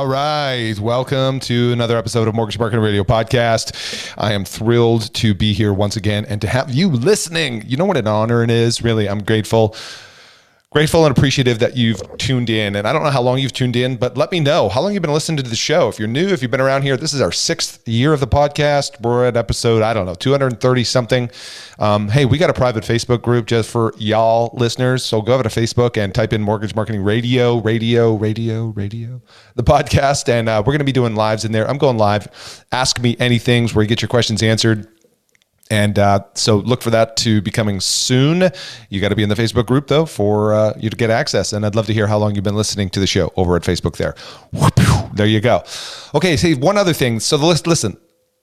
All right. Welcome to another episode of Mortgage Marketing Radio Podcast. I am thrilled to be here once again and to have you listening. You know what an honor it is? Really, I'm grateful grateful and appreciative that you've tuned in. And I don't know how long you've tuned in, but let me know how long you've been listening to the show. If you're new, if you've been around here, this is our sixth year of the podcast. We're at episode, I don't know, 230 something. Um, hey, we got a private Facebook group just for y'all listeners. So go over to Facebook and type in Mortgage Marketing Radio, Radio, Radio, Radio, the podcast. And uh, we're going to be doing lives in there. I'm going live. Ask me anything where you get your questions answered. And uh, so look for that to be coming soon. You got to be in the Facebook group though for uh, you to get access. And I'd love to hear how long you've been listening to the show over at Facebook there. There you go. Okay, say one other thing. So the list, listen,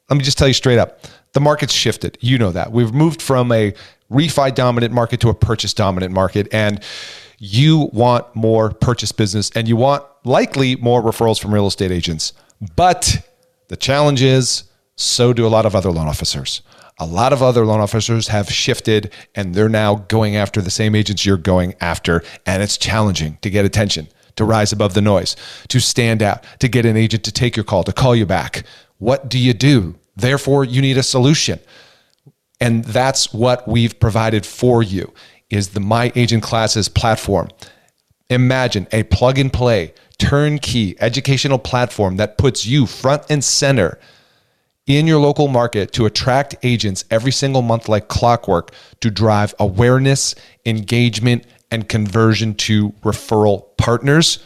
let me just tell you straight up. The market's shifted. You know that. We've moved from a refi dominant market to a purchase dominant market. And you want more purchase business and you want likely more referrals from real estate agents. But the challenge is so do a lot of other loan officers. A lot of other loan officers have shifted and they're now going after the same agents you're going after. And it's challenging to get attention, to rise above the noise, to stand out, to get an agent to take your call, to call you back. What do you do? Therefore, you need a solution. And that's what we've provided for you is the My Agent Classes platform. Imagine a plug and play, turnkey educational platform that puts you front and center in your local market to attract agents every single month like clockwork to drive awareness, engagement, and conversion to referral partners.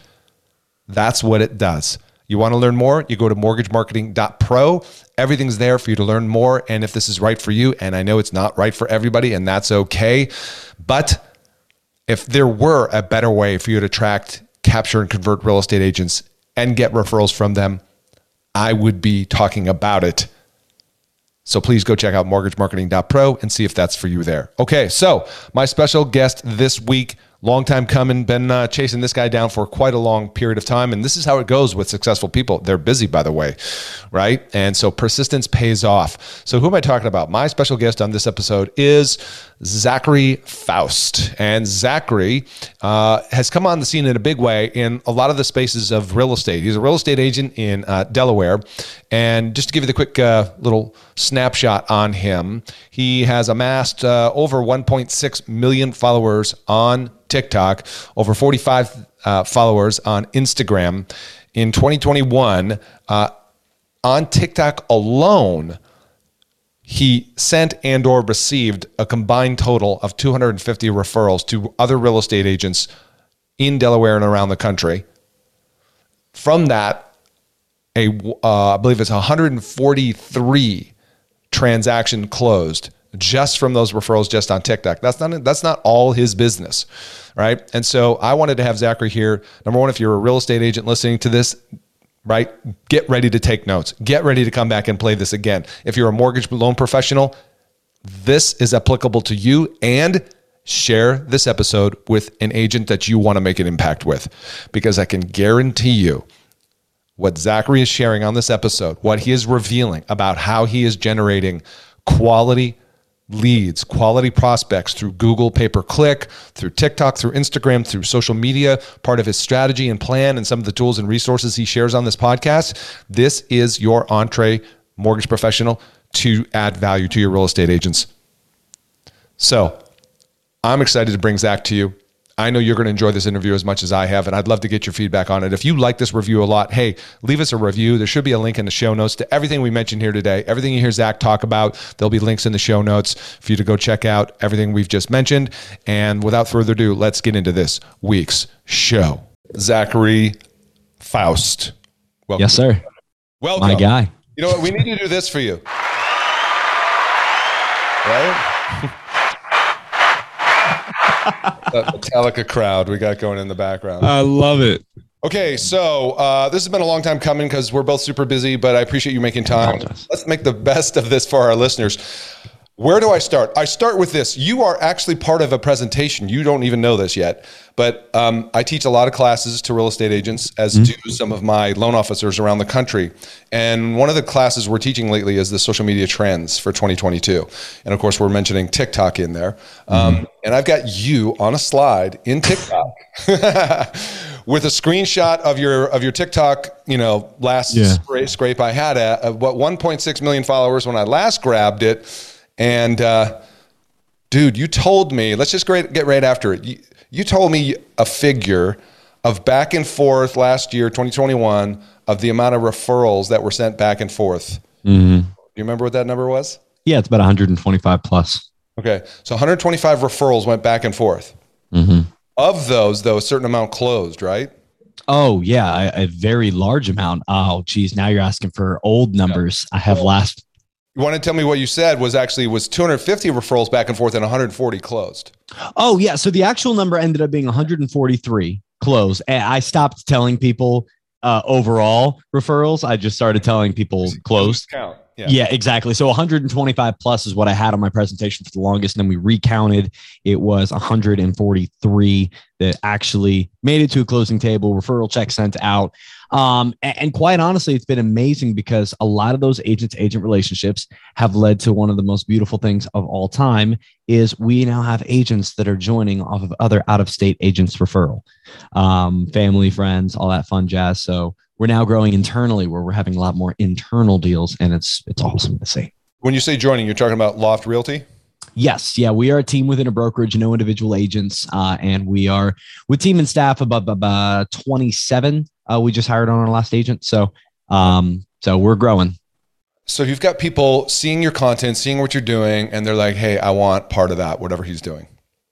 That's what it does. You want to learn more? You go to mortgagemarketing.pro. Everything's there for you to learn more. And if this is right for you, and I know it's not right for everybody, and that's okay. But if there were a better way for you to attract, capture, and convert real estate agents and get referrals from them, I would be talking about it. So please go check out mortgagemarketing.pro and see if that's for you there. Okay, so my special guest this week long time coming. Been uh, chasing this guy down for quite a long period of time. And this is how it goes with successful people. They're busy, by the way, right? And so persistence pays off. So, who am I talking about? My special guest on this episode is Zachary Faust. And Zachary uh, has come on the scene in a big way in a lot of the spaces of real estate. He's a real estate agent in uh, Delaware. And just to give you the quick uh, little snapshot on him, he has amassed uh, over 1.6 million followers on TikTok, over 45 uh, followers on Instagram. In 2021, uh, on TikTok alone, he sent and or received a combined total of 250 referrals to other real estate agents in Delaware and around the country. From that, a uh, I believe it's 143 transaction closed just from those referrals just on TikTok. That's not that's not all his business, right? And so I wanted to have Zachary here. Number one, if you're a real estate agent listening to this, right, get ready to take notes. Get ready to come back and play this again. If you're a mortgage loan professional, this is applicable to you and share this episode with an agent that you want to make an impact with because I can guarantee you what Zachary is sharing on this episode, what he is revealing about how he is generating quality leads, quality prospects through Google pay per click, through TikTok, through Instagram, through social media, part of his strategy and plan, and some of the tools and resources he shares on this podcast. This is your entree mortgage professional to add value to your real estate agents. So I'm excited to bring Zach to you. I know you're going to enjoy this interview as much as I have, and I'd love to get your feedback on it. If you like this review a lot, hey, leave us a review. There should be a link in the show notes to everything we mentioned here today. Everything you hear Zach talk about, there'll be links in the show notes for you to go check out everything we've just mentioned. And without further ado, let's get into this week's show. Zachary Faust. Welcome. Yes, sir. Welcome. My guy. You know what? We need to do this for you. Right? that Metallica crowd we got going in the background. I love it. Okay, so uh, this has been a long time coming because we're both super busy, but I appreciate you making time. Let's make the best of this for our listeners. Where do I start? I start with this. You are actually part of a presentation. You don't even know this yet, but um, I teach a lot of classes to real estate agents, as mm-hmm. do some of my loan officers around the country. And one of the classes we're teaching lately is the social media trends for 2022. And of course, we're mentioning TikTok in there. Um, mm-hmm. And I've got you on a slide in TikTok. with a screenshot of your of your TikTok, you know, last yeah. scrape, scrape I had at what 1.6 million followers when I last grabbed it and uh, dude, you told me, let's just get right after it. You, you told me a figure of back and forth last year, 2021, of the amount of referrals that were sent back and forth. Mm-hmm. Do you remember what that number was? Yeah, it's about 125 plus. Okay. So 125 referrals went back and forth. Mm-hmm. Of those, though, a certain amount closed, right? Oh yeah, a, a very large amount. Oh geez, now you're asking for old numbers. Yeah. I have last you want to tell me what you said was actually was 250 referrals back and forth and 140 closed. Oh yeah, so the actual number ended up being 143 closed. I stopped telling people uh, overall referrals. I just started telling people closed. Count. Yeah. yeah, exactly. So 125 plus is what I had on my presentation for the longest. And then we recounted. It was 143 that actually made it to a closing table, referral check sent out. Um, and, and, quite honestly, it's been amazing because a lot of those agent to agent relationships have led to one of the most beautiful things of all time is we now have agents that are joining off of other out of state agents referral, um, family, friends, all that fun jazz. So we're now growing internally where we're having a lot more internal deals and it's it's awesome to see. When you say joining, you're talking about Loft Realty? Yes, yeah, we are a team within a brokerage, no individual agents, uh, and we are with team and staff above about 27. Uh, we just hired on our last agent, so um, so we're growing. So you've got people seeing your content, seeing what you're doing, and they're like, "Hey, I want part of that, whatever he's doing."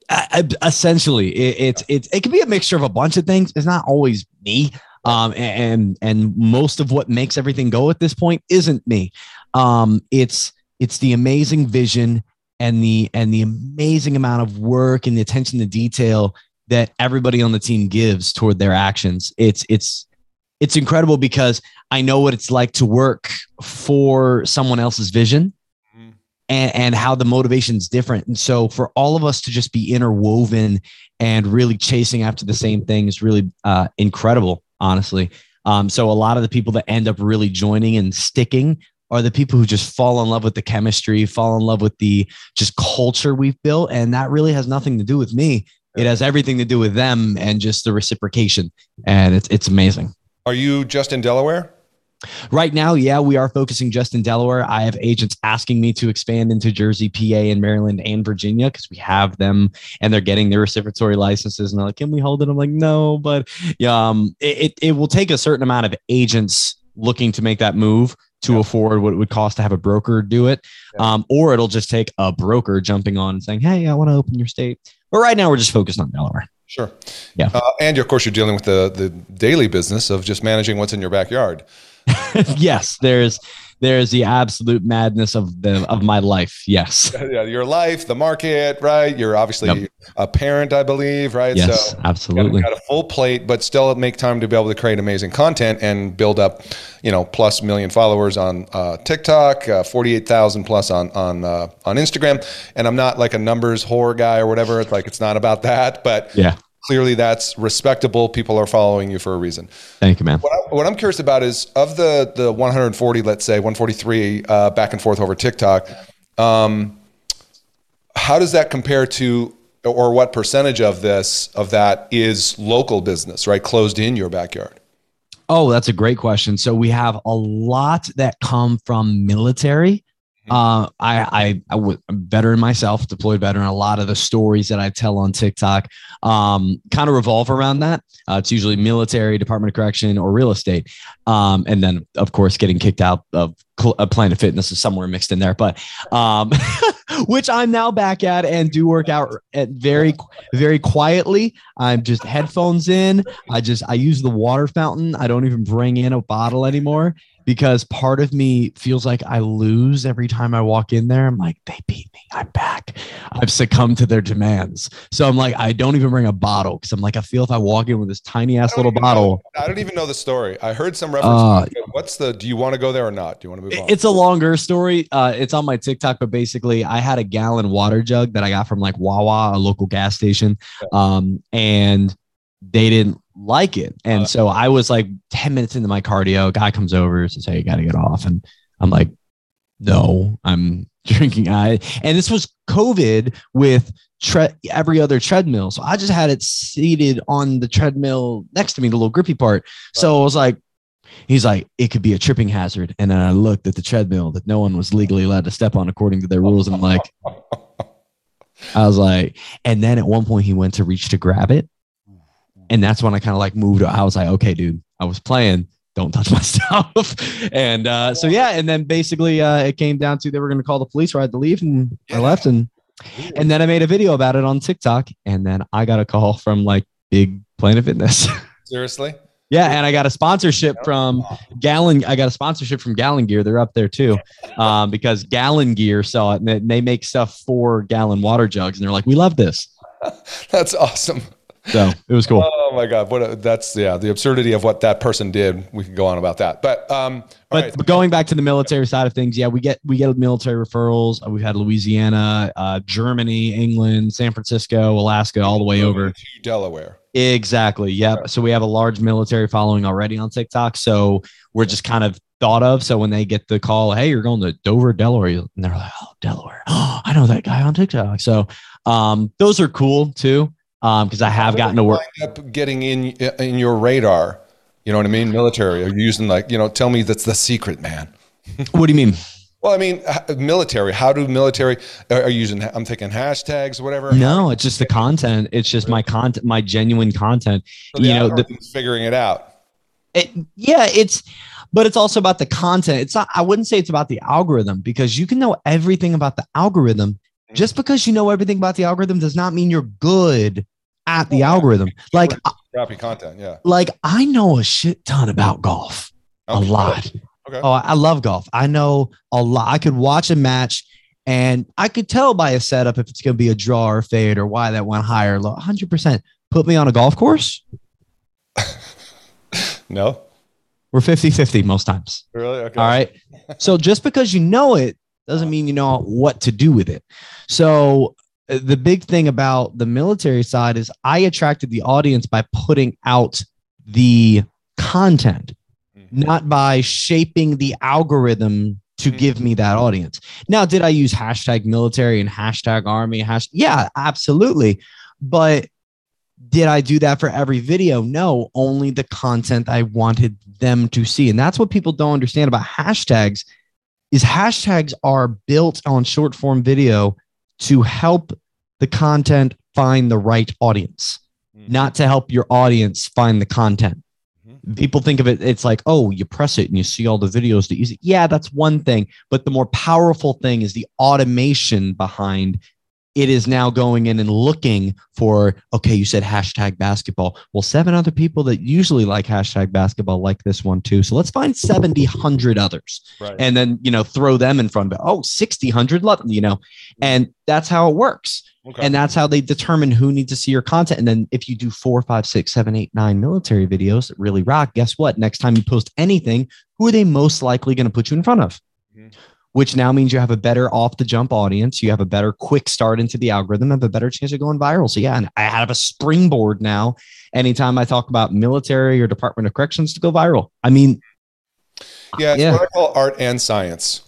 Uh, essentially, it, it's it's it can be a mixture of a bunch of things. It's not always me. Um, and and most of what makes everything go at this point isn't me. Um, it's it's the amazing vision and the and the amazing amount of work and the attention to detail that everybody on the team gives toward their actions. It's it's it's incredible because I know what it's like to work for someone else's vision mm-hmm. and, and how the motivation is different. And so for all of us to just be interwoven and really chasing after the same thing is really uh, incredible honestly. Um, so a lot of the people that end up really joining and sticking are the people who just fall in love with the chemistry, fall in love with the just culture we've built. And that really has nothing to do with me. It has everything to do with them and just the reciprocation. And it's it's amazing. Are you just in Delaware? Right now, yeah, we are focusing just in Delaware. I have agents asking me to expand into Jersey, PA, and Maryland and Virginia because we have them and they're getting their reciprocatory licenses. And they're like, can we hold it? I'm like, no, but um, it, it will take a certain amount of agents looking to make that move to yeah. afford what it would cost to have a broker do it. Yeah. Um, or it'll just take a broker jumping on and saying, hey, I want to open your state. But right now, we're just focused on Delaware. Sure. Yeah. Uh, and of course, you're dealing with the the daily business of just managing what's in your backyard. yes, there's there's the absolute madness of the of my life. Yes. Yeah, your life, the market, right? You're obviously yep. a parent, I believe, right? Yes, so absolutely. Got, got, a full plate, but still make time to be able to create amazing content and build up, you know, plus million followers on uh, TikTok, uh, forty eight thousand plus on on uh, on Instagram. And I'm not like a numbers whore guy or whatever. It's like it's not about that, but yeah clearly that's respectable. People are following you for a reason. Thank you, man. What, I, am curious about is of the the 140, let's say 143 uh, back and forth over TikTok. Um, how does that compare to, or what percentage of this of that is local business, right? Closed in your backyard. Oh, that's a great question. So we have a lot that come from military Uh, I, I, I was a veteran myself, deployed veteran. A lot of the stories that I tell on TikTok um, kind of revolve around that. Uh, it's usually military, Department of Correction, or real estate. Um, and then, of course, getting kicked out of uh, Planet Fitness is somewhere mixed in there. But um, which I'm now back at and do work out at very, very quietly. I'm just headphones in. I just I use the water fountain. I don't even bring in a bottle anymore because part of me feels like I lose every time I walk in there. I'm like, they beat me. I'm back. I've succumbed to their demands. So I'm like, I don't even bring a bottle because I'm like, I feel if I walk in with this tiny ass little bottle. Know, I don't even know the story. I heard some reference. Uh, What's the, do you want to go there or not? Do you want to move on? It's a longer story. Uh, it's on my TikTok, but basically, I had a gallon water jug that I got from like Wawa, a local gas station. Um, and they didn't like it. And uh, so I was like 10 minutes into my cardio, guy comes over says, Hey, you got to get off. And I'm like, no, I'm drinking. I, and this was COVID with tre- every other treadmill. So I just had it seated on the treadmill next to me, the little grippy part. So I was like, he's like, it could be a tripping hazard. And then I looked at the treadmill that no one was legally allowed to step on according to their rules. And I'm like, I was like, and then at one point he went to reach to grab it and that's when I kind of like moved. I was like, okay, dude, I was playing. Don't touch my stuff. and uh, so yeah, and then basically uh, it came down to they were going to call the police or I had to leave, and. I left. And and then I made a video about it on TikTok, and then I got a call from like Big Planet Fitness. Seriously? Yeah, and I got a sponsorship from Gallon. I got a sponsorship from Gallon Gear. They're up there too, um, because Gallon Gear saw it and they make stuff for gallon water jugs, and they're like, "We love this." That's awesome. So it was cool. Oh my god, what a, that's yeah, the absurdity of what that person did. We could go on about that, but um, but, right. but, going back to the military side of things, yeah, we get we get military referrals. Uh, we've had Louisiana, uh, Germany, England, San Francisco, Alaska, all the way over to Delaware. Exactly. Yep. Right. So we have a large military following already on TikTok. So we're just kind of thought of. So when they get the call, hey, you're going to Dover, Delaware, and they're like, oh, Delaware. Oh, I know that guy on TikTok. So um, those are cool too because um, I have gotten to work. Up getting in in your radar, you know what I mean? Military. Are you using like you know? Tell me that's the secret, man. what do you mean? Well, I mean, military. How do military are you using? I'm taking hashtags, whatever. No, it's just the content. It's just my content, my genuine content. So you know, the, figuring it out. It, yeah, it's, but it's also about the content. It's not. I wouldn't say it's about the algorithm because you can know everything about the algorithm. Just because you know everything about the algorithm does not mean you're good at the oh, algorithm. Like crappy content, yeah. Like I know a shit ton about golf, okay. a lot. Okay. Oh, I love golf. I know a lot. I could watch a match and I could tell by a setup if it's going to be a draw or fade or why that went higher or low. 100%. Put me on a golf course. no. We're 50 50 most times. Really? Okay. All right. so just because you know it doesn't mean you know what to do with it. So the big thing about the military side is I attracted the audience by putting out the content, mm-hmm. not by shaping the algorithm to mm-hmm. give me that audience. Now, did I use hashtag military and hashtag army? Hash- yeah, absolutely. But did I do that for every video? No, only the content I wanted them to see. And that's what people don't understand about hashtags is hashtags are built on short form video to help the content find the right audience, mm-hmm. not to help your audience find the content. Mm-hmm. People think of it, it's like, oh, you press it and you see all the videos that use it. Yeah, that's one thing. But the more powerful thing is the automation behind it is now going in and looking for okay you said hashtag basketball. Well seven other people that usually like hashtag basketball like this one too. So let's find 70 100 others right. and then you know throw them in front of it. Oh 60 100 you know and that's how it works. Okay. and that's how they determine who needs to see your content. And then if you do four five six seven eight nine military videos that really rock guess what? Next time you post anything who are they most likely going to put you in front of which now means you have a better off the jump audience. You have a better quick start into the algorithm, have a better chance of going viral. So, yeah, and I have a springboard now. Anytime I talk about military or Department of Corrections to go viral. I mean, yeah, it's yeah. what I call art and science.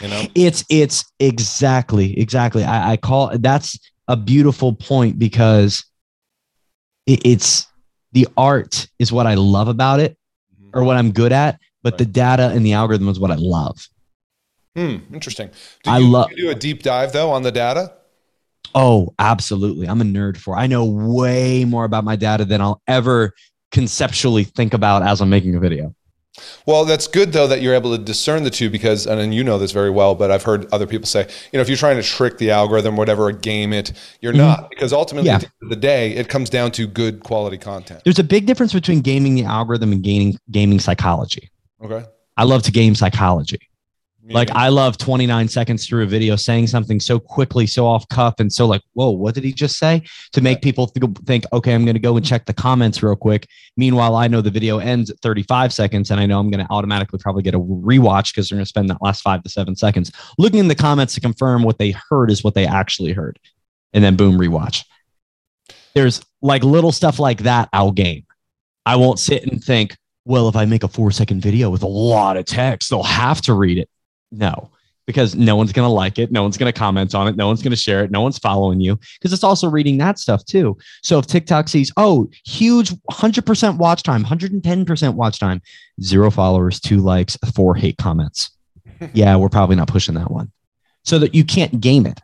You know, it's it's exactly exactly. I, I call that's a beautiful point because it, it's the art is what I love about it, mm-hmm. or what I'm good at, but right. the data and the algorithm is what I love. Hmm, interesting. Do I you, love- you do a deep dive though on the data? Oh, absolutely. I'm a nerd for. I know way more about my data than I'll ever conceptually think about as I'm making a video. Well, that's good though that you're able to discern the two because, and then you know this very well, but I've heard other people say, you know, if you're trying to trick the algorithm, whatever, game it, you're not because ultimately Yeah. at the end of the day, it comes down to good quality content. There's a big difference between gaming the algorithm and gaining gaming psychology. Okay. I love to game psychology. Like I love 29 seconds through a video saying something so quickly, so off cuff, and so like, whoa, what did he just say? To make people th- think, okay, I'm going to go and check the comments real quick. Meanwhile, I know the video ends at 35 seconds, and I know I'm going to automatically probably get a rewatch because they're going to spend that last five to seven seconds looking in the comments to confirm what they heard is what they actually heard, and then boom, rewatch. There's like little stuff like that. I'll game. I won't sit and think, well, if I make a four second video with a lot of text, they'll have to read it. No, because no one's going to like it. No one's going to comment on it. No one's going to share it. No one's following you because it's also reading that stuff too. So if TikTok sees, oh, huge 100% watch time, 110% watch time, zero followers, two likes, four hate comments. yeah, we're probably not pushing that one. So that you can't game it.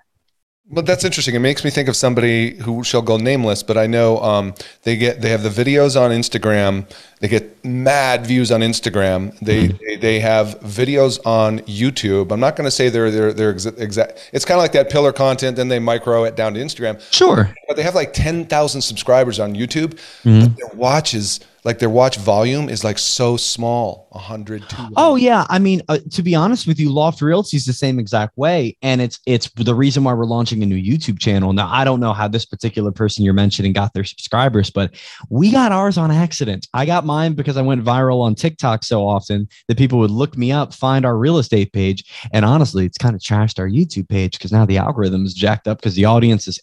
But that's interesting. It makes me think of somebody who shall go nameless, but I know um, they get they have the videos on Instagram. They get mad views on Instagram. They they, they have videos on YouTube. I'm not going to say they're they're they're exa- exact. It's kind of like that pillar content. Then they micro it down to Instagram. Sure. But they have like ten thousand subscribers on YouTube. Mhm. But their watches, like their watch volume, is like so small. 100, 200. Oh yeah, I mean, uh, to be honest with you, Loft Realty is the same exact way, and it's it's the reason why we're launching a new YouTube channel. Now, I don't know how this particular person you're mentioning got their subscribers, but we got ours on accident. I got mine because I went viral on TikTok so often that people would look me up, find our real estate page, and honestly, it's kind of trashed our YouTube page because now the algorithm is jacked up because the audience is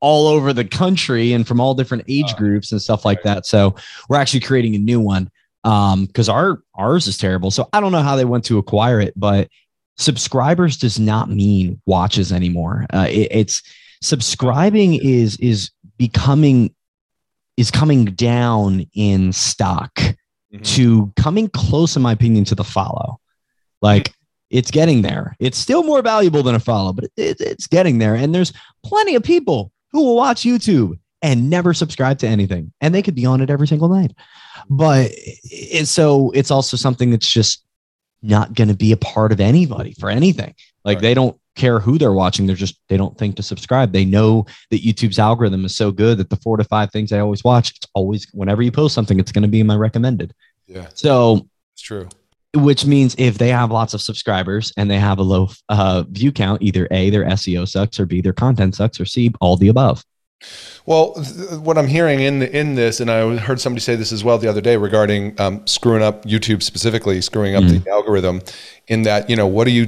all over the country and from all different age Ah, groups and stuff like that. So we're actually creating a new one um because our ours is terrible. So i don't know how they went to acquire it but subscribers does not mean watches anymore. Uh, it- it's subscribing is is becoming is coming down in stock Mhm. to coming close in my opinion to the follow. Like it's getting there. It's still more valuable than a follow but it, it's getting there. And there's plenty of people who will watch youtube and never subscribe to anything. And they could be on it every single night. But it's so it's also something that's just not going to be a part of anybody for anything. Like Right. they don't care who they're watching. They're just they don't think to subscribe. They know that youtube's algorithm is so good that the four to five things i always watch it's always whenever you post something it's going to be in my recommended. Yeah, so it's true. Which means if they have lots of subscribers and they have a low uh, view count either a their seo sucks or b their content sucks or c all the above Well, th- what I'm hearing in in this, and I heard somebody say this as well the other day regarding um, screwing up YouTube specifically, screwing up the algorithm. In that, you know, what are you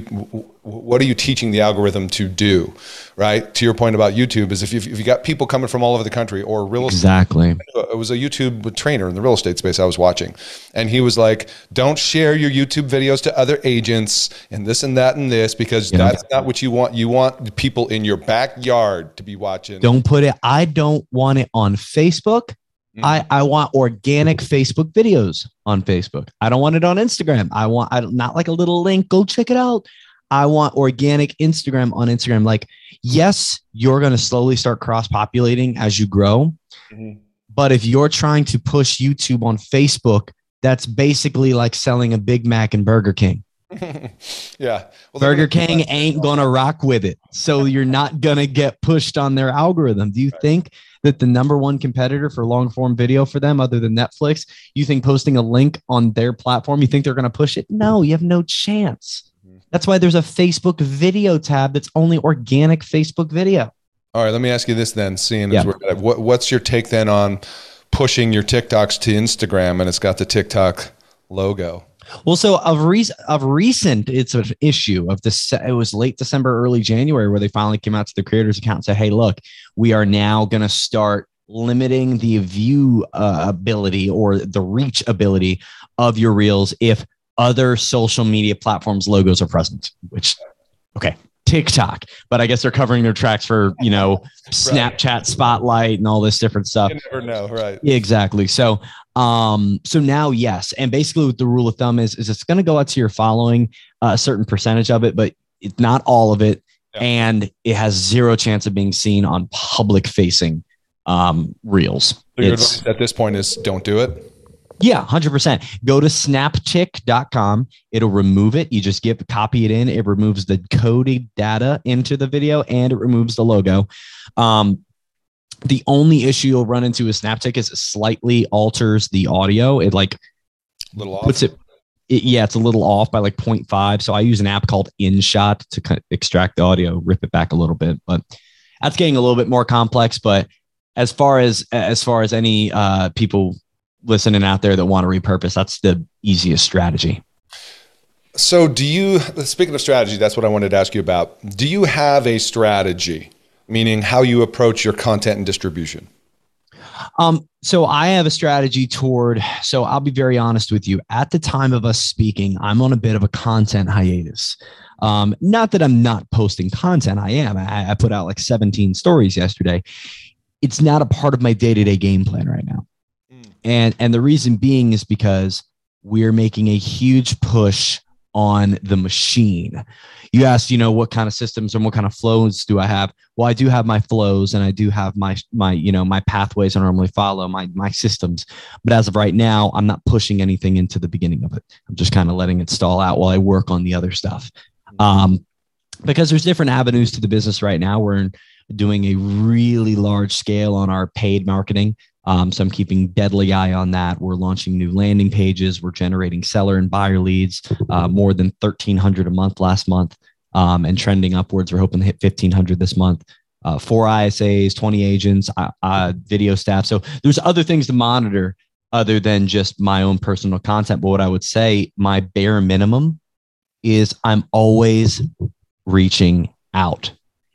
what are you teaching the algorithm to do? Right. To your point about YouTube, is if you, if you got people coming from all over the country or real estate exactly it was a YouTube trainer in the real estate space I was watching. And he was like, don't share your YouTube videos to other agents and this and that and this because Yeah. that's not what you want. You want people in your backyard to be watching. don't put it i don't want it on facebook Mm. I, I want organic Facebook videos on Facebook. I don't want it on Instagram. I want I don't like a little link. Go check it out. I want organic Instagram on Instagram. Like, yes, you're going to slowly start cross populating as you grow. Mhm. But if you're trying to push YouTube on Facebook, that's basically like selling a Big Mac and Burger King. yeah. Well, Burger King ain't gonna rock with it. So you're not gonna get pushed on their algorithm. Do you Right. think that the number one competitor for long form video for them, other than Netflix, you think posting a link on their platform, you think they're gonna push it? No, you have no chance. Mhm. That's why there's a Facebook video tab that's only organic Facebook video. All right. Let me ask you this then, seeing Yeah. as what, what's your take then on pushing your TikToks to Instagram and it's got the TikTok logo? Well, so of recent, of recent, it's an issue of this. It was late December, early January, where they finally came out to the creators account and said, "Hey, look, we are now going to start limiting the view uh, ability or the reach ability of your reels if other social media platforms logos are present." Which, okay, TikTok, but I guess they're covering their tracks for you know Snapchat Spotlight and all this different stuff. You never know, right? Exactly. So um so now yes and basically what the rule of thumb is is it's going to go out to your following uh, a certain percentage of it but It's not all of it, Yeah. and it has zero chance of being seen on public facing um, reels. So your at this point is don't do it. yeah, 100%. Go to snaptick.com. It'll remove it. You just give copy it in. It removes the coded data into the video and it removes the logo. Um, the only issue you'll run into with Snaptick is it slightly alters the audio. It like little off. puts it, it yeah, it's a little off by like 0.5. So I use an app called InShot to kind of extract the audio, rip it back a little bit. But that's getting a little bit more complex. But as far as as far as any uh, people listening out there that want to repurpose, that's the easiest strategy. So, do you, speaking of strategy, that's what I wanted to ask you about. Do you have a strategy, meaning how you approach your content and distribution? Um, so I have a strategy toward. So I'll be very honest with you. At the time of us speaking, I'm on a bit of a content hiatus. Um, not that I'm not posting content. I am. I, I put out like 17 stories yesterday. It's not a part of my day to day game plan right now. Mm. And and the reason being is because we're making a huge push on the machine. You asked, you know, what kind of systems and what kind of flows do I have? Well, I do have my flows and I do have my my you know my pathways I normally follow my my systems. But as of right now, I'm not pushing anything into the beginning of it. I'm just kind of letting it stall out while I work on the other stuff. Um, because there's different avenues to the business right now. We're doing a really large scale on our paid marketing. Um, so I'm keeping deadly eye on that. We're launching new landing pages. We're generating seller and buyer leads, uh, more than 1,300 a month last month, um, and trending upwards. We're hoping to hit 1,500 this month. Uh, four ISAs, 20 agents, uh, uh, video staff. So there's other things to monitor other than just my own personal content. But what I would say, my bare minimum is I'm always reaching out.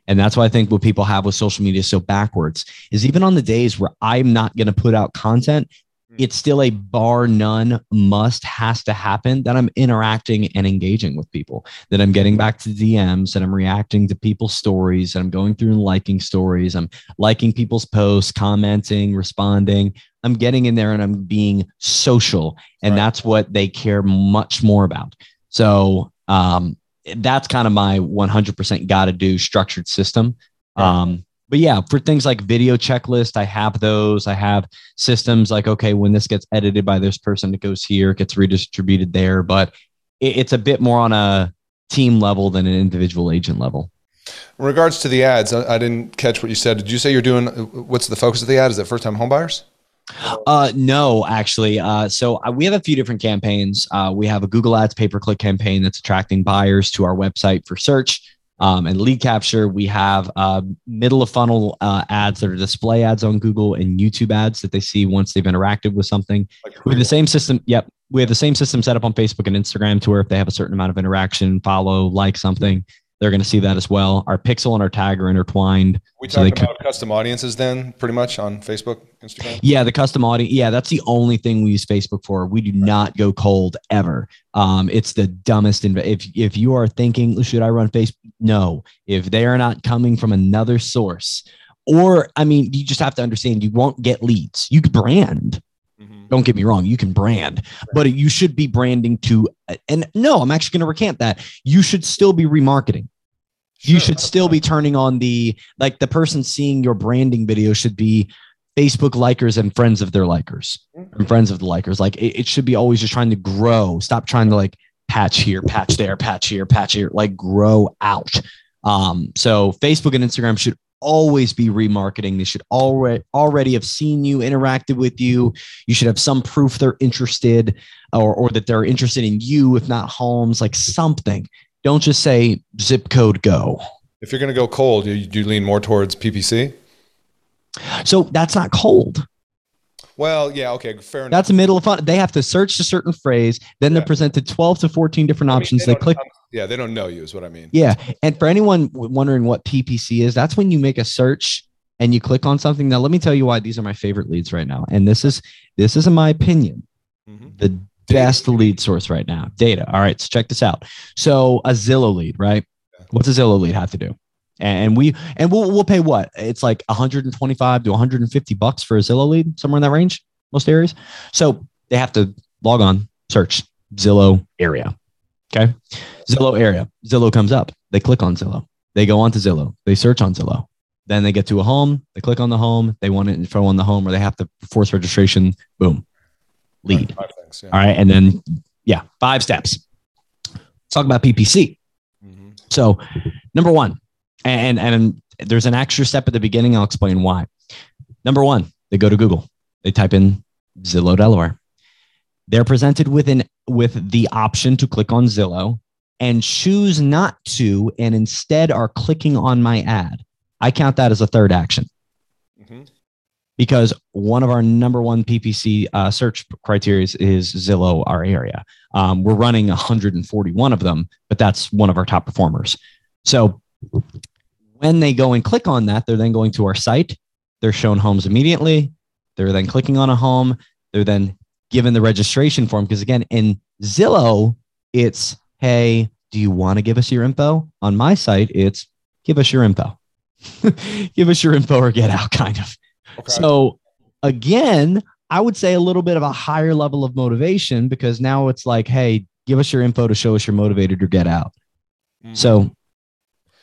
And that's why I think what people have with social media is so backwards is even on the days where I'm not going to put out content, it's still a bar none must has to happen that I'm interacting and engaging with people, that I'm getting back to DMs, that I'm reacting to people's stories, that I'm going through and liking stories, I'm liking people's posts, commenting, responding. I'm getting in there and I'm being social. And Right. that's what they care much more about. So um, that's kind of my 100% got to do structured system. Right. Um, but yeah, for things like video checklist, I have those. I have systems like, okay, when this gets edited by this person, it goes here, it gets redistributed there. But it, it's a bit more on a team level than an individual agent level. In regards to the ads, I, I didn't catch what you said. Did you say you're doing, what's the focus of the ad? Is it first time homebuyers? Uh, no, actually. Uh, so uh, we have a few different campaigns. Uh, we have a Google Ads pay per click campaign that's attracting buyers to our website for search um, and lead capture. We have uh, middle of funnel uh, ads that are display ads on Google and YouTube ads that they see once they've interacted with something. Like, We have the same system. Yep. We have the same system set up on Facebook and Instagram to where if they have a certain amount of interaction, follow, like something, they're going to see that as well. Our pixel and our tag are intertwined. we so they talked about custom audiences then, pretty much on Facebook, Instagram. Yeah, the custom audience. Yeah, that's the only thing we use Facebook for. We do not go cold ever. Um, it's the dumbest. Inv- if if you are thinking, should I run Facebook? No. If they are not coming from another source, or I mean, you just have to understand you won't get leads. You can brand. Mhm. Don't get me wrong, you can brand, but you should be branding to. And no, I'm actually going to recant that. You should still be remarketing you should still be turning on the like the person seeing your branding video should be Facebook likers and friends of their likers and friends of the likers. Like it, it should be always just trying to grow. Stop trying to like patch here, patch there, patch here, patch here, like grow out. Um, so Facebook and Instagram should always be remarketing. They should already already have seen you, interacted with you. You should have some proof they're interested or, or that they're interested in you, if not homes, like something. Don't just say zip code go. If you're going to go cold, you, you lean more towards PPC. So that's not cold. Well, yeah, okay, fair enough. That's a middle of fun. They have to search a certain phrase, then Yeah. they're presented 12 to 14 different I mean, options. They don't- click. um, yeah, they don't know you, is what I mean. Yeah. And for anyone wondering what PPC is, that's when you make a search and you click on something. Now, let me tell you why these are my favorite leads right now. And this is this is in my opinion Mhm. the best lead source right now. Data. All right, so check this out. So a Zillow lead, right? What's a Zillow lead have to do? And we and we'll we'll pay what? It's like 125 to 150 bucks for a Zillow lead, somewhere in that range, most areas. So they have to log on, search Zillow area. Okay. Zillow area. Zillow comes up. they click on Zillow. They go onto Zillow. They search on Zillow. Then they get to a home. They click on the home. They want info on the home, or they have to force registration. Boom, lead. Things, yeah. All right, and then yeah, five steps. Let's talk about PPC. Mhm. So, number one, and and there's an extra step at the beginning. I'll explain why. Number one, they go to Google. They type in Zillow Delaware. They're presented with an with the option to click on Zillow and choose not to, and instead are clicking on my ad. I count that as a third action Mhm. because one of our number one PPC uh, search criteria is, is Zillow, our area. Um, we're running 141 of them, but that's one of our top performers. So when they go and click on that, they're then going to our site. They're shown homes immediately. They're then clicking on a home. They're then given the registration form. Because again, in Zillow, it's, hey, do you want to give us your info? On my site, it's give us your info. give us your info or get out, kind of. Okay. So again, I would say a little bit of a higher level of motivation because now it's like, hey, give us your info to show us you're motivated or get out. Mhm. So,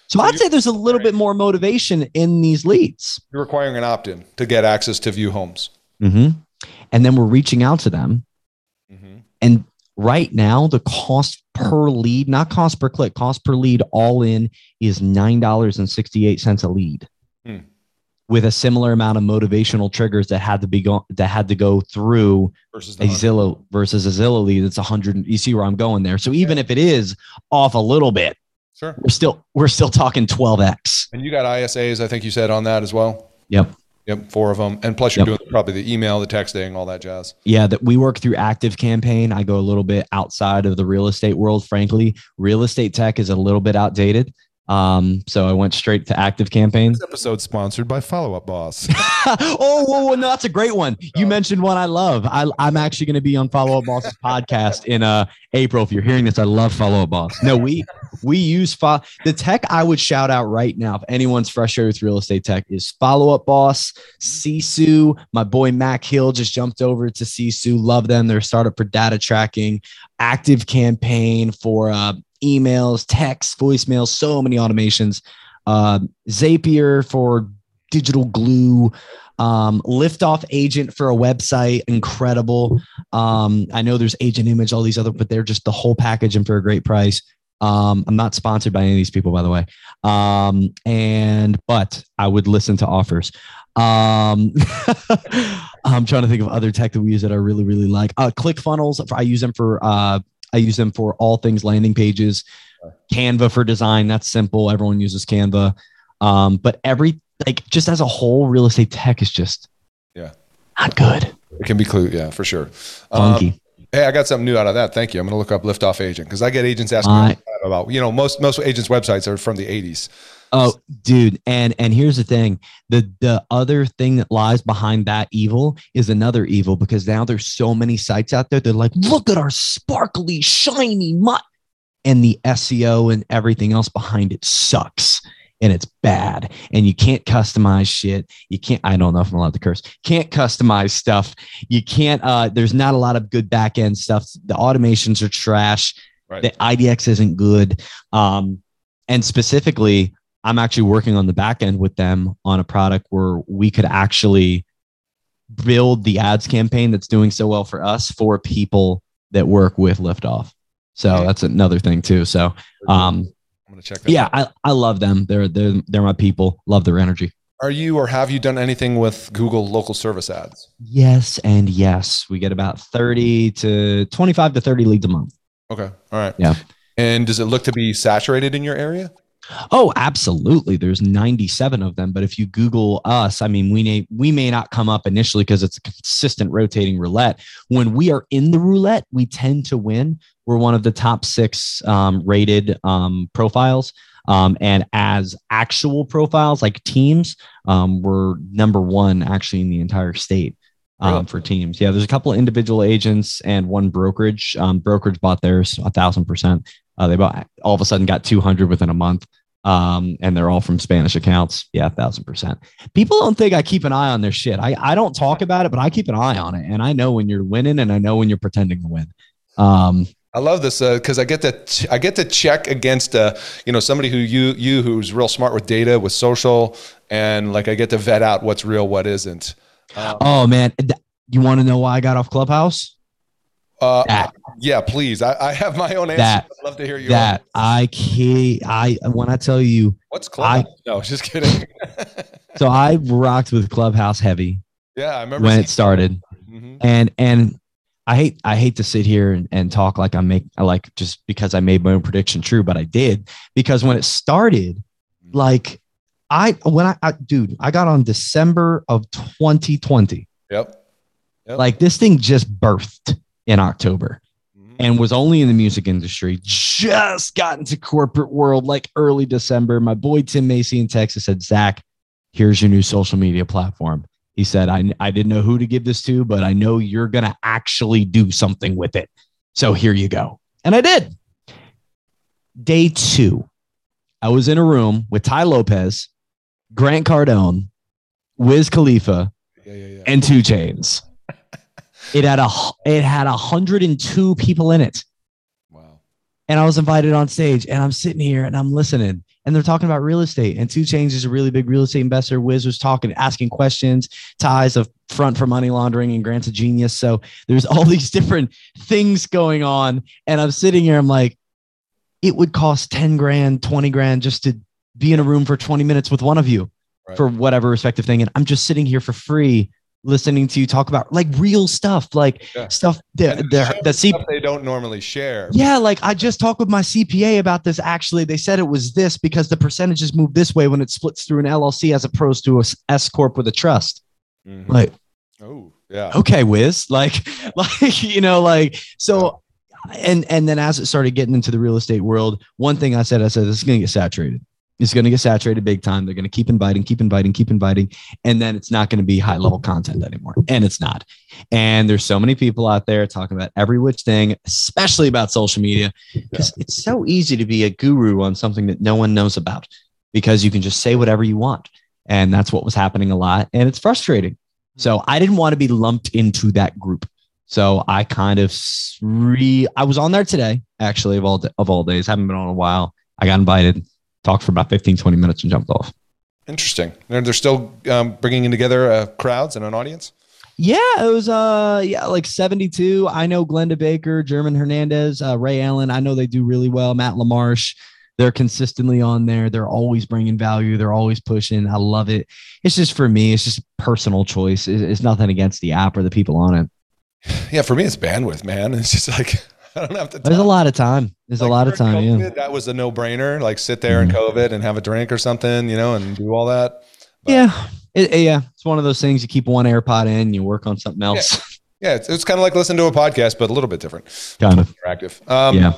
so So I'd say there's a little bit more motivation in these leads. you're requiring an opt-in to get access to view homes. And then we're reaching out to them. Mhm. And right now, the cost per lead, not cost per click, cost per lead all in is $9.68 a lead. Hmm. With a similar amount of motivational triggers that had to be go that had to go through Versus a. Zillow versus a Zillow lead. It's a hundred. You see where I'm going there. So even if it is off a little bit, Sure. we're still we're still talking 12x. And you got ISAs, I think you said on that as well. Yep. Yep, four of them, and plus you're Yep. doing probably the email, the texting, all that jazz. Yeah, that we work through Active Campaign. I go a little bit outside of the real estate world. Frankly, real estate tech is a little bit outdated. Um, so I went straight to Active Campaign. This episode sponsored by Follow Up Boss. oh, whoa, whoa, no, that's a great one. You mentioned one I love. I, I'm actually going to be on Follow Up Boss's podcast in uh, April. If you're hearing this, I love Follow Up Boss. No, we we use fo- the tech. I would shout out right now if anyone's frustrated with real estate tech is Follow Up Boss, Sisu. My boy Mac Hill just jumped over to Sisu. Love them. They're a startup for data tracking, active campaign for uh, emails, text, voicemails, so many automations. Uh, Zapier for digital glue. Um liftoff agent for a website. Incredible. Um i know there's agent image all these other but they're just the whole package and for a great price. Um i'm not sponsored by any of these people by the way. Um and but i would listen to offers. Um i'm trying to think of other tech that we use that i really really like. Uh click funnels i use them for uh i use them for all things landing pages canva for design that's simple everyone uses canva um but every like just as a whole real estate tech is just Yeah. not good it can be clue, yeah, for sure. Um, funky hey, I got something new out of that. Thank you. I'm going to look up Liftoff Agent because I get agents asking me I- all the time about, you know, most most agents' websites are from the 80s. Oh, dude, and and here's the thing: the the other thing that lies behind that evil is another evil because now there's so many sites out there. They're like, look at our sparkly, shiny mutt, and the SEO and everything else behind it sucks and it's bad, and you can't customize shit. You can't. I don't know if I'm allowed to curse. Can't customize stuff. You can't. Uh, there's not a lot of good back end stuff. The automations are trash. Right. The IDX isn't good. Um, and specifically, I'm actually working on the back end with them on a product where we could actually build the ads campaign that's doing so well for us for people that work with Liftoff. So Okay. that's another thing too. So um, I'm to check that yeah, out. I, I love them. They're they're they're my people. Love their energy. Are you or have you done anything with Google local service ads? Yes and yes. We get about 30 to 25 to 30 leads a month. Okay. All right. Yeah. And does it look to be saturated in your area? Oh, absolutely. There's 97 of them, but if you Google us, I mean, we may we may not come up initially because it's a consistent rotating roulette. When we are in the roulette, we tend to win. We're one of the top six um, rated um, profiles, um, and as actual profiles like teams, um, we're number one actually in the entire state. Um, Really? For teams, yeah, there's a couple of individual agents and one brokerage. Um, brokerage bought theirs a thousand percent. Uh, they bought all of a sudden got 200 within a month. Um, and they're all from Spanish accounts. Yeah, thousand percent. People don't think I keep an eye on their shit. I, I don't talk about it, but I keep an eye on it. And I know when you're winning and I know when you're pretending to win. Um, I love this because uh, I get to ch- I get to check against uh, you know somebody who you you who's real smart with data with social and like I get to vet out what's real what isn't. Um, oh man, you want to know why I got off Clubhouse? Uh, yeah, please. I, I, have my own answer. That, I'd love to hear you. That I can't. I when I tell you, what's Clubhouse? I, no, just kidding. so I rocked with Clubhouse heavy. Yeah, I remember when it started, mm-hmm. and and I hate I hate to sit here and, and talk like I make like just because I made my own prediction true, but I did because when it started, like I when I, I dude, I got on December of 2020. Yep. yep. Like this thing just birthed in October and mm. was only in the music industry, just got into corporate world like early December. My boy Tim Macy in Texas said, Zach, here's your new social media platform. He said, I, I didn't know who to give this to, but I know you're going to actually do something with it. So here you go. And I did. Day two, I was in a room with Tai Lopez, Grant Cardone, Wiz Khalifa, yeah, yeah, yeah. and 2 Chainz. It had a it had 102 people in it. Wow. And I was invited on stage and I'm sitting here and I'm listening and they're talking about real estate. And 2 Chainz is a really big real estate investor. Wiz was talking, asking questions. Tai's of front for money laundering, and Grant's a genius. So there's all these different things going on. And I'm sitting here, I'm like, it would cost 10 grand, 20 grand just to be in a room for 20 minutes with one of you right. for whatever respective thing. And I'm just sitting here for free listening to you talk about like real stuff, like yeah. stuff that that C- they don't normally share. Yeah, like I just talked with my CPA about this. Actually, they said it was this because the percentages move this way when it splits through an LLC as opposed to a S corp with a trust. Mm-hmm. Like, oh yeah, okay, Wiz. Like, like you know, like so. And and then as it started getting into the real estate world, one thing I said, I said this is going to get saturated it's going to get saturated big time. They're going to keep inviting, keep inviting, keep inviting, and then it's not going to be high level content anymore. And it's not. And there's so many people out there talking about every which thing, especially about social media, because yeah. it's so easy to be a guru on something that no one knows about because you can just say whatever you want. And that's what was happening a lot. And it's frustrating. Mm-hmm. So I didn't want to be lumped into that group. So I kind of re I was on there today, actually, of all of all days. Haven't been on a while. I got invited talked for about 15, 20 minutes and jumped off. Interesting. They're, they're still um, bringing in together uh, crowds and an audience. Yeah, it was uh yeah like 72. I know Glennda Baker, German Hernandez, uh, Ray Allen. I know they do really well. Matt LaMarche, they're consistently on there. They're always bringing value. They're always pushing. I love it. It's just for me. It's just personal choice. It's nothing against the app or the people on it. Yeah, for me, it's bandwidth, man. It's just like I don't have to. There's a lot of time. There's like a lot of time. COVID, yeah. That was a no brainer. Like sit there mm-hmm. in COVID and have a drink or something, you know, and do all that. But, yeah. It, yeah. It's one of those things you keep one AirPod in, you work on something else. Yeah. Yeah, it's, it's kind of like listening to a podcast, but a little bit different. Kind of interactive. Um, yeah,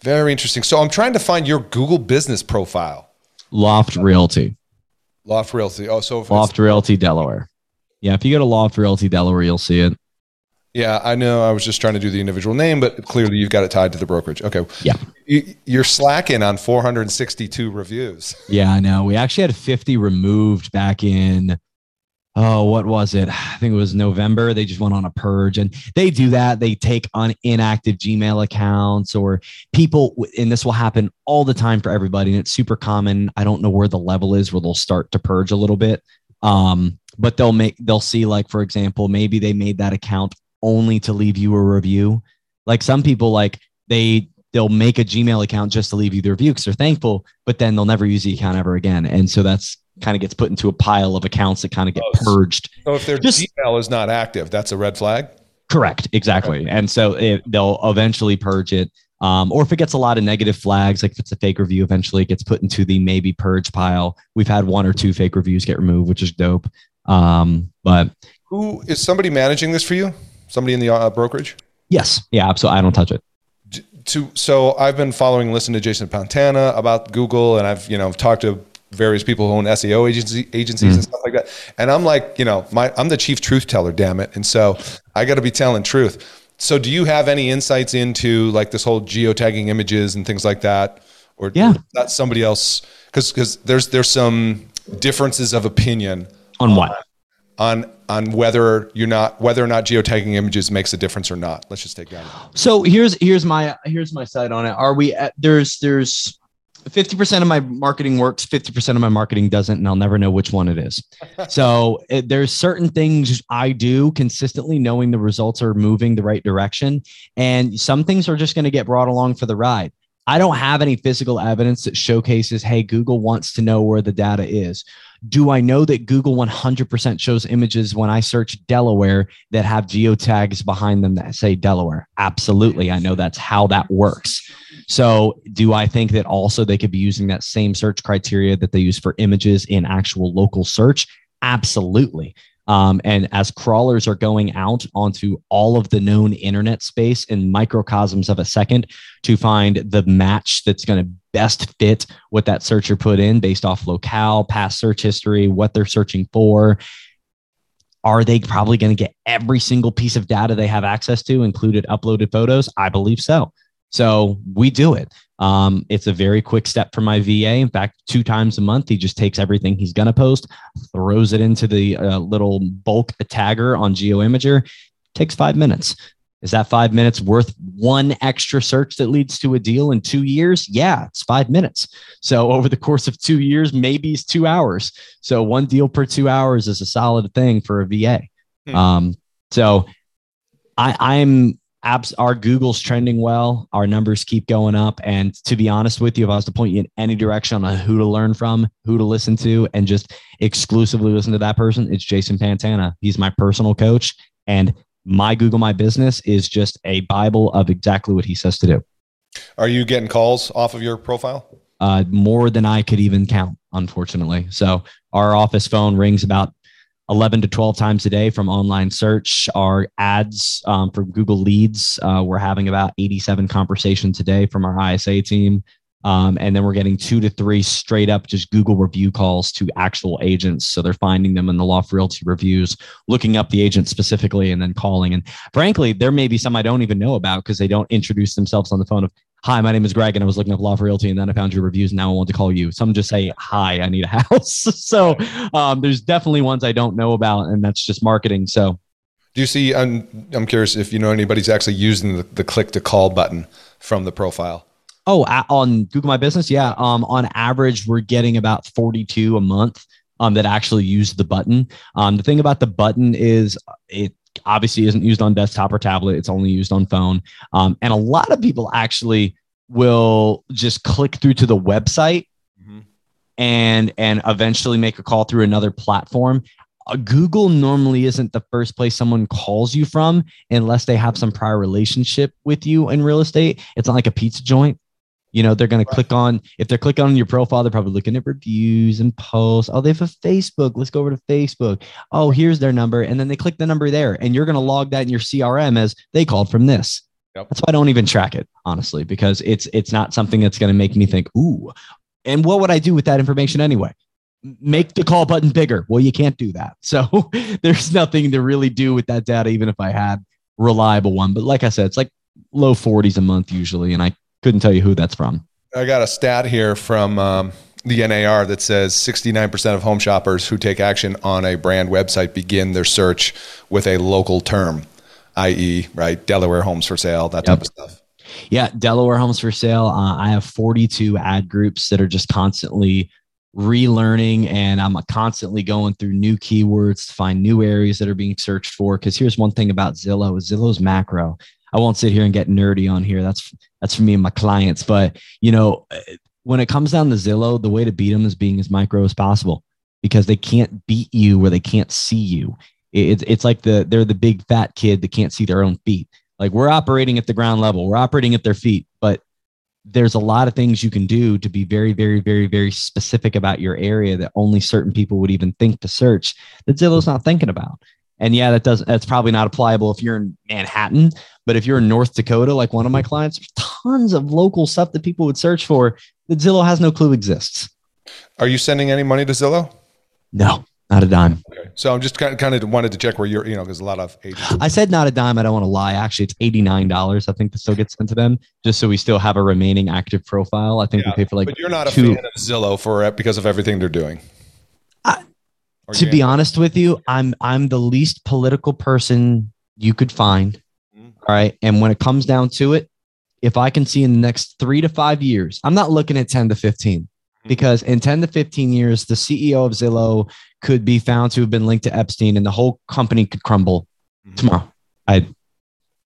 very interesting. So I'm trying to find your Google business profile. Loft Realty. Loft Realty. Oh, so Loft Realty Delaware. Yeah, if you go to Loft Realty Delaware, you'll see it. Yeah, I know. I was just trying to do the individual name, but clearly you've got it tied to the brokerage. Okay. Yeah. You, are slacking on 462 reviews. Yeah, I know. We actually had 50 removed back in, oh, what was it? I think it was November. They just went on a purge and they do that. They take on inactive Gmail accounts or people, and this will happen all the time for everybody. And it's super common. I don't know where the level is where they'll start to purge a little bit. Um, but they'll make, they'll see, like, for example, maybe they made that account only to leave you a review. Like some people, like they they'll make a Gmail account just to leave you the review because they're thankful, but then they'll never use the account ever again. And so that's kind of gets put into a pile of accounts that kind of get oh, purged. So if their just, Gmail is not active, that's a red flag. Correct, exactly. Okay. And so it, they'll eventually purge it. Um, or if it gets a lot of negative flags, like if it's a fake review, eventually it gets put into the maybe purge pile. We've had one or two fake reviews get removed, which is dope. Um, but who is somebody managing this for you? Somebody in the uh, brokerage? Yes. Yeah, absolutely. I don't touch it. To, so I've been following, listening to Jason Pantana about Google, and I've you know talked to various people who own SEO agency, agencies mm. and stuff like that. And I'm like, you know, my I'm the chief truth teller, damn it. And so I got to be telling truth. So do you have any insights into like this whole geotagging images and things like that, or yeah, that somebody else? Because because there's there's some differences of opinion on what on on whether you're not whether or not geotagging images makes a difference or not. Let's just take that. So here's here's my here's my side on it. Are we at, there's there's 50% of my marketing works 50% of my marketing doesn't and i'll never know which one it is so it, there's certain things i do consistently knowing the results are moving the right direction and some things are just going to get brought along for the ride i don't have any physical evidence that showcases hey google wants to know where the data is do i know that google 100% shows images when i search delaware that have geotags behind them that say delaware absolutely i know that's how that works so, do I think that also they could be using that same search criteria that they use for images in actual local search? Absolutely. Um, and as crawlers are going out onto all of the known internet space in microcosms of a second to find the match that's going to best fit what that searcher put in based off locale, past search history, what they're searching for, are they probably going to get every single piece of data they have access to, included uploaded photos? I believe so. So we do it. Um, it's a very quick step for my VA. In fact, two times a month, he just takes everything he's going to post, throws it into the uh, little bulk tagger on GeoImgr. Takes five minutes. Is that five minutes worth one extra search that leads to a deal in two years? Yeah, it's five minutes. So over the course of two years, maybe it's two hours. So one deal per two hours is a solid thing for a VA. Hmm. Um, so I, I'm apps our google's trending well. Our numbers keep going up. And to be honest with you if i was to point you in any direction on who to learn from who to listen to and just exclusively listen to that person it's jason pantana. He's my personal coach. And my google my business is just a bible of exactly what he says to do. Are you getting calls off of your profile? Uh, more than i could even count unfortunately. So our office phone rings about 11 to 12 times a day from online search. Our ads um, for Google Leads, uh, we're having about 87 conversations a day from our ISA team. Um, and then we're getting two to three straight up just Google review calls to actual agents. So they're finding them in the Loft Realty reviews, looking up the agent specifically, and then calling. And frankly, there may be some I don't even know about because they don't introduce themselves on the phone of, hi, my name is Greg, and I was looking up Loft Realty, and then I found your reviews. And now I want to call you. Some just say, hi, I need a house. so um, there's definitely ones I don't know about, and that's just marketing. So do you see? I'm I'm curious if you know anybody's actually using the, the click to call button from the profile. Oh, on Google My Business, yeah. Um, on average, we're getting about 42 a month um, that actually use the button. Um, the thing about the button is it obviously isn't used on desktop or tablet. It's only used on phone. Um, and a lot of people actually will just click through to the website mm-hmm. and and eventually make a call through another platform. Uh, Google normally isn't the first place someone calls you from unless they have some prior relationship with you in real estate. It's not like a pizza joint. You know, they're going right. to click on, if they're clicking on your profile, they're probably looking at reviews and posts. Oh, they have a Facebook. Let's go over to Facebook. Oh, here's their number. And then they click the number there. And you're going to log that in your CRM as they called from this. Yep. That's why I don't even track it, honestly, because it's it's not something that's going to make me think, ooh, and what would I do with that information anyway? Make the call button bigger. Well, you can't do that. So there's nothing to really do with that data, even if I had reliable one. But like I said, it's like low 40s a month usually. And I couldn't tell you who that's from. I got a stat here from um, the NAR that says 69% of home shoppers who take action on a brand website begin their search with a local term, i.e., right, Delaware homes for sale, that type of stuff. Yeah, Delaware homes for sale. Uh, I have 42 ad groups that are just constantly relearning and I'm constantly going through new keywords to find new areas that are being searched for. Because here's one thing about Zillow: Zillow's macro. I won't sit here and get nerdy on here. That's that's for me and my clients. But you know, uh, when it comes down to Zillow, the way to beat them is being as micro as possible because they can't beat you where they can't see you. It's it's like the they're the big fat kid that can't see their own feet. Like we're operating at the ground level, we're operating at their feet, but there's a lot of things you can do to be very, very, very, very specific about your area that only certain people would even think to search that Zillow's not thinking about. And yeah, that does that's probably not applicable if you're in Manhattan, but if you're in North Dakota, like one of my clients, there's tons of local stuff that people would search for that Zillow has no clue exists. Are you sending any money to Zillow? No, not a dime. Okay. So I'm just kind of, kind of wanted to check where you're, you know, because a lot of agents. I said not a dime. I don't want to lie. Actually, it's $89. I think that still gets sent to them just so we still have a remaining active profile. I think yeah, we pay for like. But you're not a fan of Zillow for because of everything they're doing. I, to be honest with you, I'm I'm the least political person you could find. All right. And when it comes down to it, if I can see in the next three to five years, I'm not looking at 10 to 15 mm-hmm. because in 10 to 15 years, the CEO of Zillow could be found to have been linked to Epstein and the whole company could crumble mm-hmm. tomorrow. I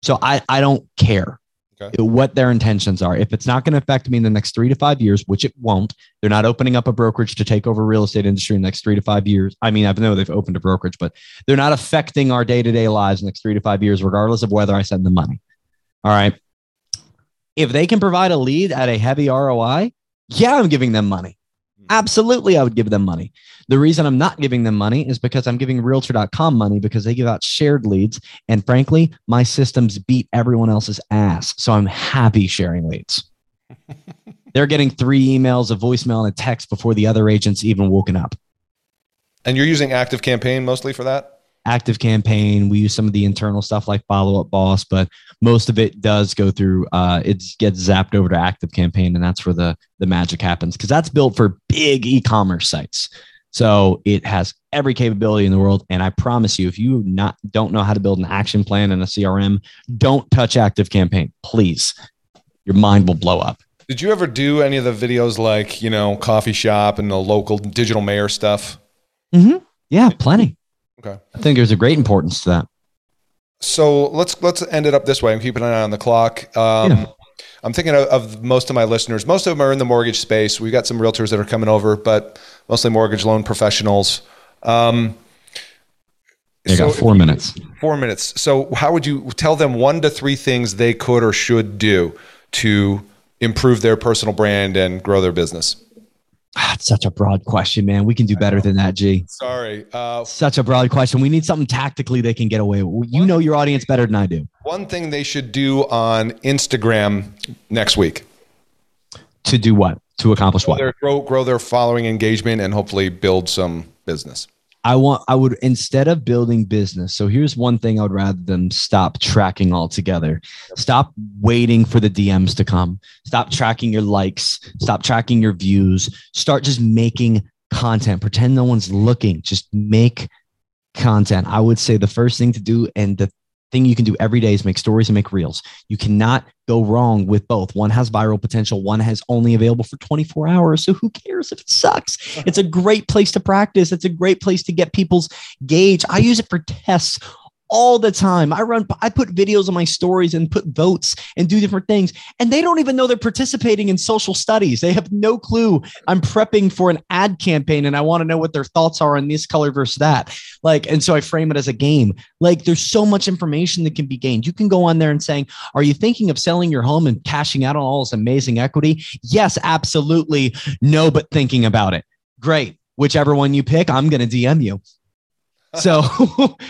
so I I don't care okay. what their intentions are. If it's not going to affect me in the next three to five years, which it won't, they're not opening up a brokerage to take over real estate industry in the next three to five years. I mean, I know they've opened a brokerage, but they're not affecting our day to day lives in the next three to five years, regardless of whether I send them money. All right. If they can provide a lead at a heavy ROI, yeah, I'm giving them money. Absolutely, I would give them money. The reason I'm not giving them money is because I'm giving realtor.com money because they give out shared leads. And frankly, my systems beat everyone else's ass. So I'm happy sharing leads. They're getting three emails, a voicemail, and a text before the other agents even woken up. And you're using Active Campaign mostly for that? Active campaign we use some of the internal stuff like follow up boss but most of it does go through uh it gets zapped over to active campaign and that's where the the magic happens because that's built for big e-commerce sites so it has every capability in the world. And I promise you, if you not don't know how to build an action plan and a CRM, don't touch Active Campaign, please. Your mind will blow up. Did you ever do any of the videos like you know coffee shop and the local digital mayor stuff? Mm-hmm. Yeah, plenty. Okay. I think there's a great importance to that. So let's let's end it up this way. I'm keeping an eye on the clock. Um, yeah. I'm thinking of, of, most of my listeners. Most of them are in the mortgage space. We've got some realtors that are coming over, but mostly mortgage loan professionals. Um, you so got four minutes. Four minutes. So, how would you tell them one to three things they could or should do to improve their personal brand and grow their business? It's such a broad question, man. We can do better than that, G. Sorry. Uh, such a broad question. We need something tactically they can get away with. You know your audience better than I do. One thing they should do on Instagram next week. To do what? To accomplish grow what? Their, grow, grow their following engagement and hopefully build some business. I want I would instead of building business. So here's one thing I would rather them stop tracking altogether. Stop waiting for the DMs to come. Stop tracking your likes. Stop tracking your views. Start just making content. Pretend no one's looking. Just make content. I would say the first thing to do and the thing you can do every day is make stories and make reels. You cannot go wrong with both. One has viral potential, one has only available for 24 hours. So who cares if it sucks? It's a great place to practice. It's a great place to get people's gauge. I use it for tests all the time. I run, I put videos on my stories and put votes and do different things. And they don't even know they're participating in social studies. They have no clue I'm prepping for an ad campaign and I want to know what their thoughts are on this color versus that. Like, and so I frame it as a game. Like, there's so much information that can be gained. You can go on there and saying, Are you thinking of selling your home and cashing out on all this amazing equity? Yes, absolutely. No, but thinking about it. Great. Whichever one you pick, I'm going to DM you. So,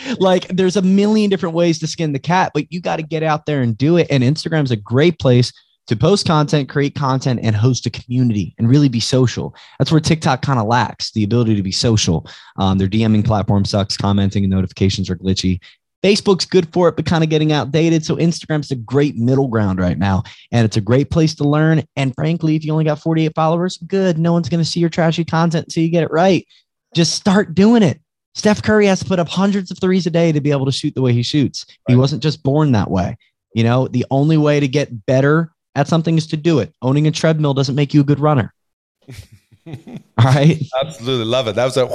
like, there's a million different ways to skin the cat, but you got to get out there and do it. And Instagram's a great place to post content, create content, and host a community and really be social. That's where TikTok kind of lacks the ability to be social. Um, their DMing platform sucks, commenting and notifications are glitchy. Facebook's good for it, but kind of getting outdated. So Instagram's a great middle ground right now. And it's a great place to learn. And frankly, if you only got 48 followers, good. No one's going to see your trashy content until you get it right. Just start doing it. Steph Curry has to put up hundreds of threes a day to be able to shoot the way he shoots. Right. He wasn't just born that way. You know, the only way to get better at something is to do it. Owning a treadmill doesn't make you a good runner. All right. Absolutely love it. That was a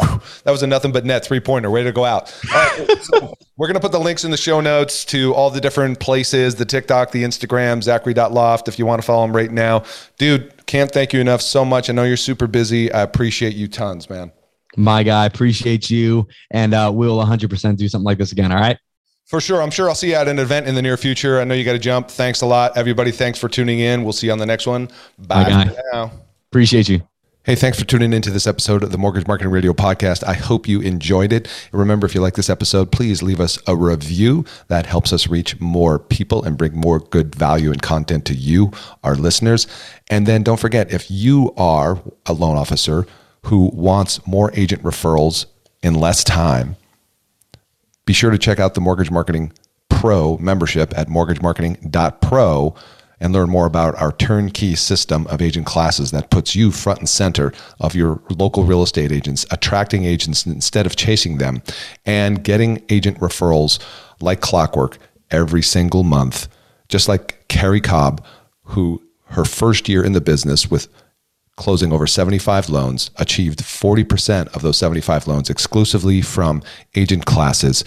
that was a nothing but net three pointer. Way to go out. so we're gonna put the links in the show notes to all the different places, the TikTok, the Instagram, Zachary.loft if you want to follow him right now. Dude, can't thank you enough so much. I know you're super busy. I appreciate you tons, man my guy. Appreciate you. And uh, we'll 100% do something like this again. All right. For sure. I'm sure I'll see you at an event in the near future. I know you got to jump. Thanks a lot, everybody. Thanks for tuning in. We'll see you on the next one. Bye now. Appreciate you. Hey, thanks for tuning into this episode of the Mortgage Marketing Radio podcast. I hope you enjoyed it. Remember, if you like this episode, please leave us a review. That helps us reach more people and bring more good value and content to you, our listeners. And then don't forget, if you are a loan officer, who wants more agent referrals in less time, be sure to check out the Mortgage Marketing Pro membership at mortgagemarketing.pro and learn more about our turnkey system of agent classes that puts you front and center of your local real estate agents, attracting agents instead of chasing them, and getting agent referrals like clockwork every single month, just like Carrie Cobb, who her first year in the business with closing over 75 loans, achieved 40% of those 75 loans exclusively from agent classes.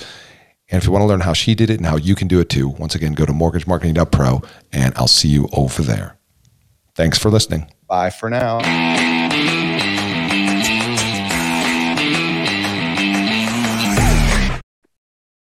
And if you want to learn how she did it and how you can do it too, once again, go to mortgagemarketing.pro and I'll see you over there. Thanks for listening. Bye for now.